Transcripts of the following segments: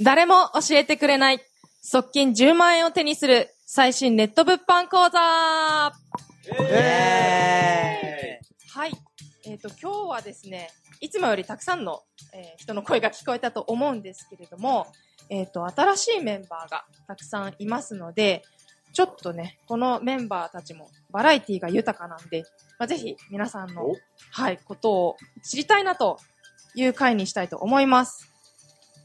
誰も教えてくれない。側近10万円を手にする最新ネット物販講座はい。えっ、と、今日はですね、いつもよりたくさんの、えー人の声が聞こえたと思うんですけれども、えっ、と、新しいメンバーがたくさんいますので、ちょっとね、このメンバーたちもバラエティが豊かなんで、まあ、ぜひ皆さんの、はい、ことを知りたいなという回にしたいと思います。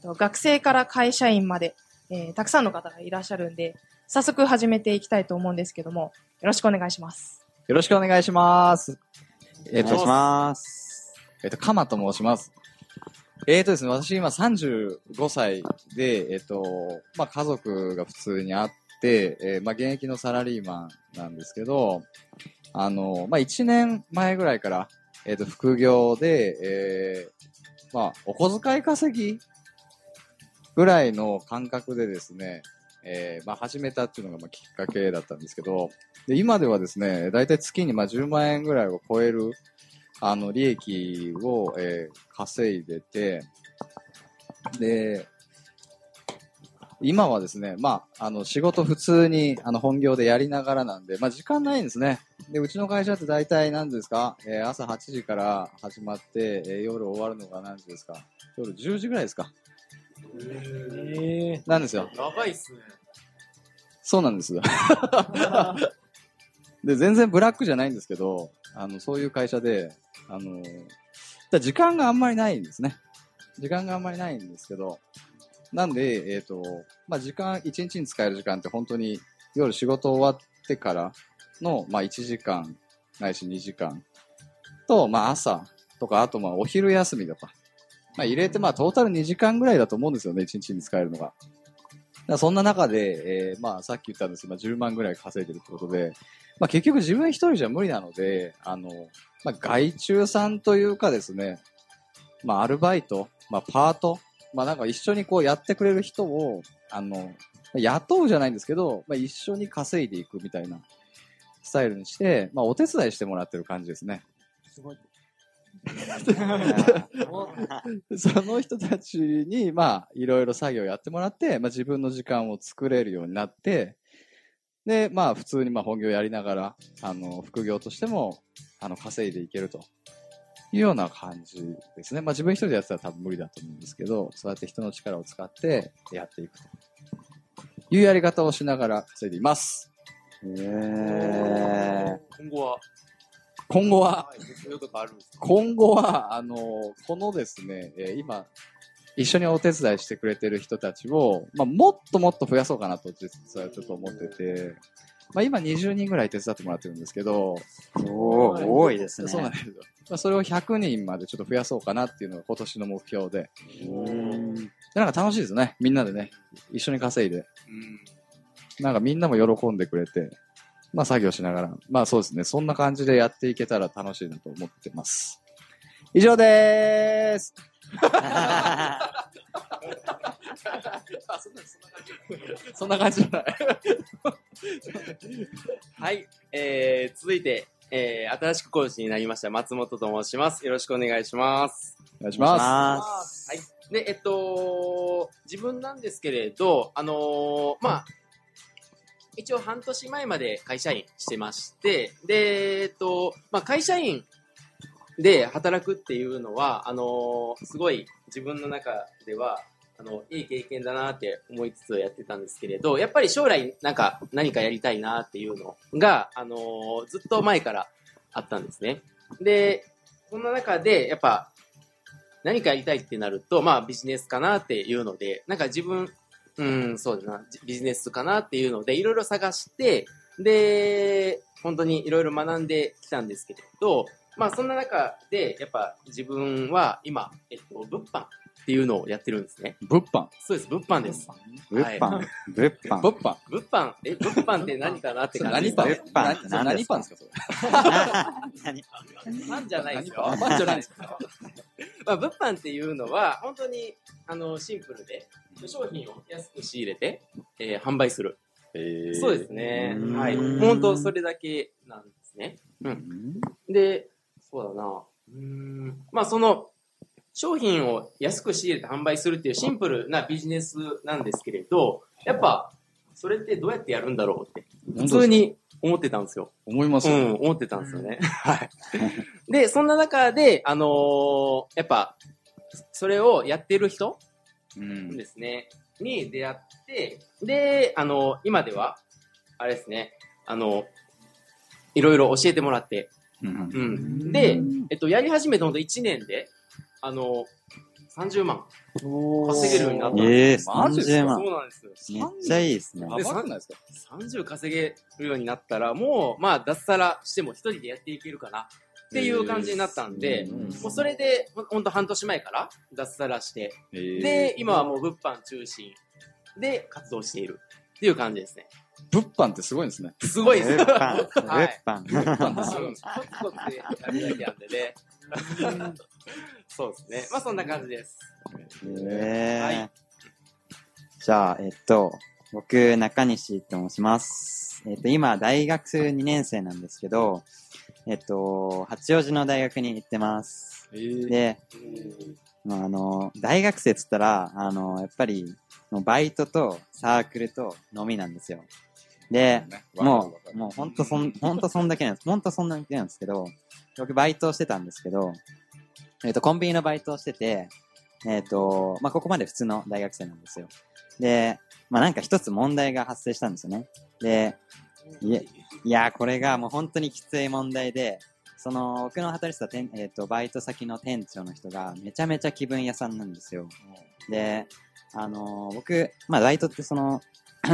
と学生から会社員まで、えーたくさんの方がいらっしゃるんで、早速始めていきたいと思うんですけども、よろしくお願いします。よろしくお願いします。えっ、お願いしと、ます。えっ、と、かまと申します。えっ、とですね、私今35歳で、えっ、と、まあ、家族が普通にあって、えーまあ、現役のサラリーマンなんですけど、あの、まあ、1年前ぐらいから、えっ、と、副業で、えーまあ、お小遣い稼ぎぐらいの感覚でですね、えーまあ、始めたっていうのがまあきっかけだったんですけど、で今ではですね、だいたい月にまあ10万円ぐらいを超える、あの、利益を、えー稼いでて、で、今はですね、まあ、あの、仕事普通に、あの、本業でやりながらなんで、まあ、時間ないんですね。で、うちの会社って大体何ですか？えー朝8時から始まって、えー夜終わるのが何時ですか？夜10時ぐらいですか？えなんですよ。長いっすね。そうなんです。で、全然ブラックじゃないんですけど、あの、そういう会社で、あの、だ時間があんまりないんですね。時間があんまりないんですけど、なんで、えっ、と、まあ、時間、1日に使える時間って本当に夜仕事終わってからの、まあ、1時間、ないし2時間と、まあ、朝とか、あと、まあ、お昼休みとか、まあ、入れて、まあ、トータル2時間ぐらいだと思うんですよね、1日に使えるのが。そんな中で、えーまあ、さっき言ったんですけど、まあ、10万ぐらい稼いでるってことで、まあ、結局自分一人じゃ無理なので、あの、まあ、外注さんというかですね、まあ、アルバイト、まあ、パート、まあ、なんか一緒にこうやってくれる人を、あの、雇うじゃないんですけど、まあ、一緒に稼いでいくみたいなスタイルにして、まあ、お手伝いしてもらってる感じですね。すごい。その人たちに、まあ、いろいろ作業やってもらって、まあ、自分の時間を作れるようになって、で、まあ、普通にまあ本業やりながら、あの、副業としても、あの、稼いでいけるというような感じですね。まあ、自分一人でやってたら多分無理だと思うんですけど、そうやって人の力を使ってやっていくというやり方をしながら稼いでいます。え今後は、今後は、今後は、あの、このですね、えー今、一緒にお手伝いしてくれてる人たちを、まあ、もっともっと増やそうかなと、実はちょっと思ってて、まあ、今20人ぐらい手伝ってもらってるんですけど、ー、おー多いですね。そうなんですよ。まあ、それを100人までちょっと増やそうかなっていうのが今年の目標で。うんでなんか楽しいですね。みんなでね、一緒に稼いで。うん。なんかみんなも喜んでくれて、まあ作業しながら、まあそうですね、そんな感じでやっていけたら楽しいなと思ってます。以上でーす。そんな感じじゃない。はい、えー、続いて、えー、新しく講師になりました松本と申します。よろしくお願いします。お願いしまます。はい。で、えっと、自分なんですけれど、あのーまあ、一応半年前まで会社員してまして、で、えっと、まあ、会社員で働くっていうのは、あのーすごい自分の中では、あの、いい経験だなって思いつつやってたんですけれど、やっぱり将来なんか何かやりたいなっていうのが、あのーずっと前からあったんですね。で、そんな中で、やっぱ、何かやりたいってなると、まあビジネスかなっていうので、なんか自分、うん、そうだな、ビジネスかなっていうので、いろいろ探して、で、本当にいろいろ学んできたんですけれど、まあそんな中で、やっぱ自分は今、えっと、物販っていうのをやってるんですね。物販。そうです、物販です。物販。物販。物販。物販、え、物販って何かなってそれ感じ何ですね。パン何物販って何ですか？何パンですか？それ。何？パンじゃないですよ。何？パンパンじゃないですか。まあ、物販っていうのは、本当に、あの、シンプルで、商品を安く仕入れて、えー販売する。そうですねう。んはい。本当それだけなんですですね。うん。で、そうだな。うーん。まあ、その、商品を安く仕入れて販売するっていうシンプルなビジネスなんですけれど、やっぱ、それってどうやってやるんだろうって、普通に思ってたんですよ。思いますよ。うん、思ってたんですよね。はい。で、そんな中で、あのーやっぱ、それをやってる人うん。ですね、に出会って、で、あの、今では、あれですね、あの、いろいろ教えてもらって、うんうん。で、えっと、やり始めてほんと1年で、あの、30万。稼げるようになったんええでマジっすか？30万。そうなんですよ。めっちゃいいですね。やばくないですか？30稼げるようになったら、もう、まあ、脱サラしても一人でやっていけるかな。っていう感じになったんで、うん。もうそれで、ほほんと半年前から脱サラして、えー。で、今はもう物販中心で活動しているっていう感じですね。物販ってすごいんですね。すごいです。物販。物はい販。物販ってすごいんですコツコツでやるだけなんでね。そうですね。まあそんな感じです。えはいえじゃあ、えっと、僕、中西と申します。えっと、今、大学2年生なんですけど、えっと、八王子の大学に行ってます。えーで、まあ、あの、大学生っつったら、あの、やっぱり、バイトとサークルと飲みなんですよ。で、もう、もうほんとそん、ほんとそんだけなんです。ほんとそんだけなんですけど、僕バイトをしてたんですけど、えっ、と、コンビニのバイトをしてて、えっ、と、まあ、ここまで普通の大学生なんですよ。で、まあ、なんか一つ問題が発生したんですよね。で、いやー、これがもう本当にきつい問題で、その、僕の働いてた店、えっ、と、バイト先の店長の人がめちゃめちゃ気分屋さんなんですよ。で、あのー僕、まあ、バイトってその、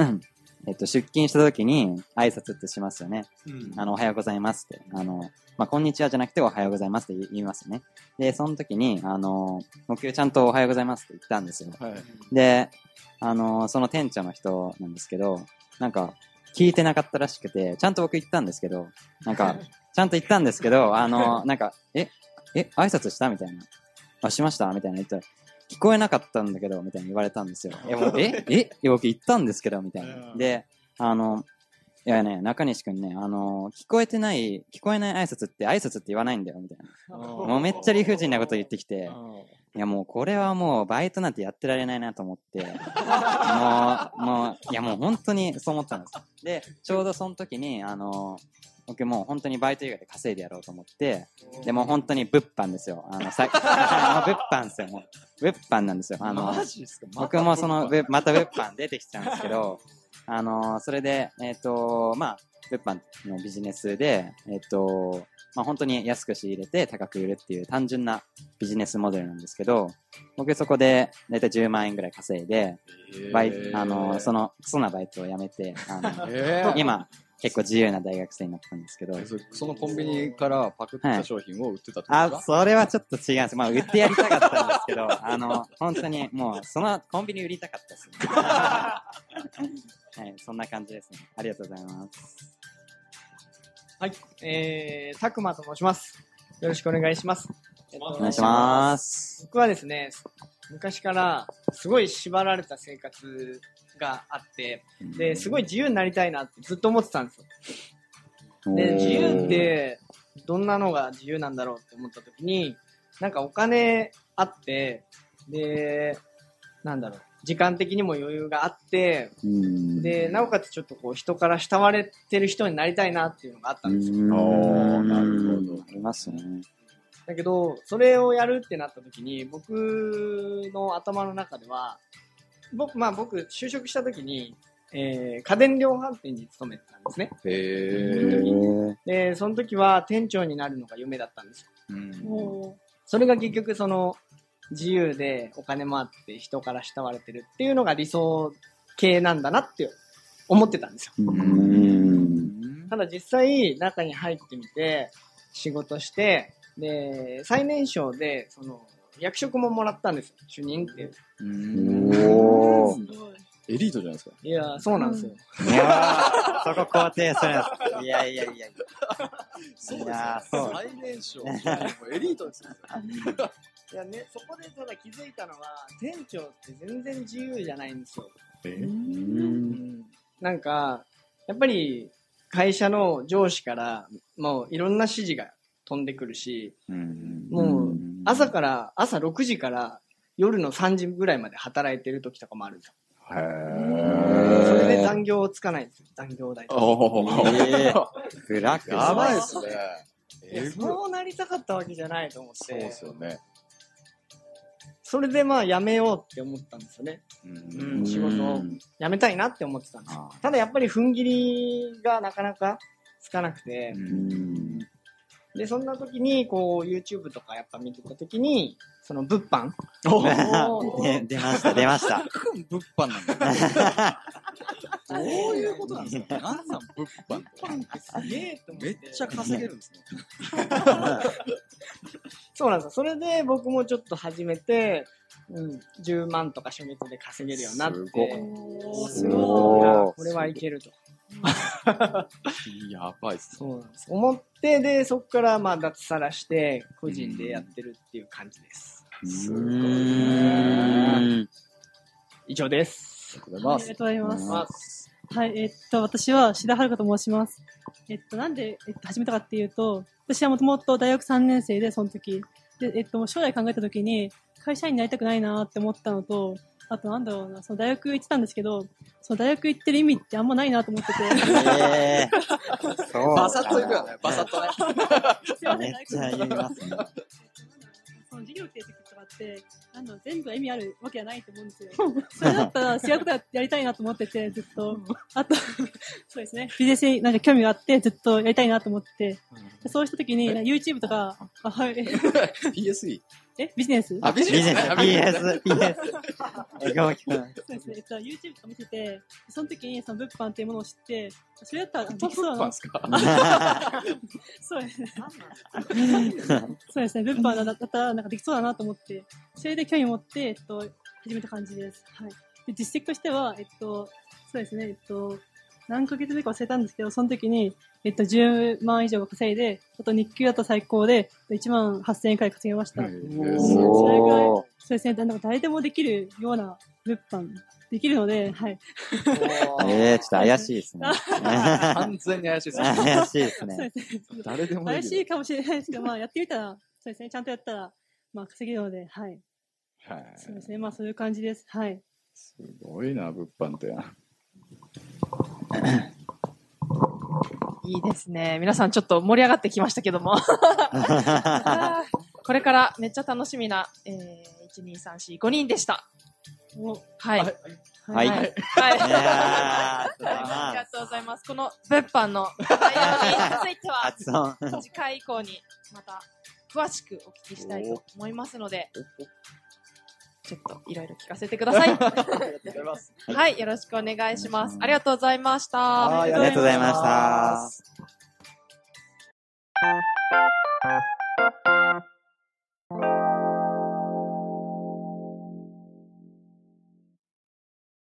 えっと、出勤した時に挨拶ってしますよね。うんあの、おはようございますって。あの、まあ、こんにちはじゃなくておはようございますって言い言いますよね。で、その時に、あの、僕ちゃんとおはようございますって言ったんですよ。はい。で、あの、その店長の人なんですけど、なんか、聞いてなかったらしくて、ちゃんと僕言ったんですけど、なんか、ちゃんと言ったんですけど、あの、なんか、え、え、挨拶したみたいな。あ、しましたみたいな言ったら、聞こえなかったんだけど、みたいに言われたんですよ。え、もうええいや僕言ったんですけど、みたいな。で、あの、いやね、中西くんね、あの、聞こえてない、聞こえない挨拶って挨拶って言わないんだよ、みたいな。もうめっちゃ理不尽なこと言ってきて、いやもうこれはもうバイトなんてやってられないなと思って、もう、もう、いやもう本当にそう思ったんです。で、ちょうどその時に、あの、僕もう本当にバイト以外で稼いでやろうと思って、でもう本当に物販ですよ。あの、さ 物販ですよ。もう物販なんですよ。あの、僕もその、また物販出てきちゃうんですけど、あのそれで、えっ、と、まあ、物販のビジネスで、えっ、と、まあ本当に安く仕入れて高く売るっていう単純なビジネスモデルなんですけど、僕そこでだいたい10万円ぐらい稼いで、バイあの、その、の、クソなバイトを辞めて、あの、えー今、結構自由な大学生になったんですけど、そそのコンビニからパクった商品を売ってたってことですあ、かそれはちょっと違うんです。まあ、売ってやりたかったんですけど、あの、本当にもう、そのコンビニ売りたかったですね。はい、そんな感じですね。ありがとうございます。はい、えー、たくまと申します。よろしくお願いします。えっとお願いします。僕はですね、昔からすごい縛られた生活があって、で、すごい自由になりたいなってずっと思ってたんですよ。で、自由ってどんなのが自由なんだろうって思った時に、なんかお金あって、で、なんだろう、時間的にも余裕があって、うん、で、なおかつちょっとこう人から慕われてる人になりたいなっていうのがあったんですよ。なるほどありますね。だけど、それをやるってなった時に、僕の頭の中では、僕、まあ僕、就職した時に、えー家電量販店に勤めてたんですね。へへーーで、その時は店長になるのが夢だったんですよ。うんそれが結局その、自由でお金もあって人から慕われてるっていうのが理想系なんだなって思ってたんですよ。うんただ実際中に入ってみて仕事してで最年少でその役職ももらったんですよ主任っていうおーエリートじゃないですか。いやそうなんですよ、いやー、そこ肯定する。いやいやいやいや。いやーそう最年少。エリートですよ。いやねそこでただ気づいたのは店長って全然自由じゃないんですよ、なんかやっぱり会社の上司から、もういろんな指示が飛んでくるし、うんもう朝から、朝6時から夜の3時ぐらいまで働いてる時とかもあるんですよ。へー。それで残業つかないんですよ、残業代とか。おー。ええブラックやばいですね。えぐそうなりたかったわけじゃないと思っそうでて、すよね。それでまあ辞めようって思ったんですよね。うん。うん仕事を。辞めたいなって思ってたんですあただやっぱり踏ん切りがなかなかつかなくて、うんで、そんな時に、こう、YouTube とかやっぱ見てた時に、その物販で 出ました、出ました。物販なん？だ。どういうことなんですか？何なん物販って。すげえと思って。めっちゃ稼げるんですね。そうなんですよ。それで僕もちょっと始めて、うん、10万とか初月で稼げるようになって、すごいこれはいけると。やばいっすね。そうなんです。思って、で、そこからまあ脱サラして、個人でやってるっていう感じです。すごいうん以上です。ありがとうございますます。まあはい、えっと、私は志田遥と申します。えっと、なんで、えっと、始めたかっていうと、私はもともと大学3年生で、その時。で、えっと、将来考えた時に、会社員になりたくないなって思ったのと、あとなんだろうな、その大学行ってたんですけど、その大学行ってる意味ってあんまないなと思ってて。ええそうバサッといくよね。バサッとね。すいませんめっちゃ言いますね。その授業っていう時とかって、なんだろう全部意味あるわけじゃないと思うんですよ。それだったら違うことやりたいなと思ってて、ずっと。あと、そうですね。ビジネスになんか興味があって、ずっとやりたいなと思って。でそうした時に、なんか YouTube とか、あ、はい。PSE? え、ビジネス？あ、ビビジネス、PS、PS。そうですね。えっと、YouTube とか見てて、その時にその物販っていうものを知って、それだったらで物きそうだな販で。す かそうですね。そうですね。物販だったらなんかできそうだなと思って、それで興味持って、えっと、始めた感じです。はい。で実績としては、えっと、そうですね。えっと、何ヶ月目か忘れたんですけど、その時に、えっと、10万以上稼いで、あと日給だと最高で、1万8000円くらい稼げました。はいそれぐらい、そおーうですね。なんか誰でもできるような物販、できるので、はい。ええちょっと怪しいですね。完全に怪しいですね。怪しいですね。誰でもで怪きる。しいかもしれないですけど、まあやってみたら、そうですね。ちゃんとやったら、まあ稼げるので、はい。はいそうですね。まあそういう感じです。はい。すごいな、物販って。いいですね。皆さんちょっと盛り上がってきましたけども。これからめっちゃ楽しみな、えー、1、2、3、4、5人でした。おはい。はい。はい。ありがあとうございます。この物販の内容については。次回以降にまた詳しくお聞きしたいと思いますので、ちょっといろいろ聞かせてください。ありがとうございます。はい、よろしくお願いします。ありがとうございました。はいありがとうございました。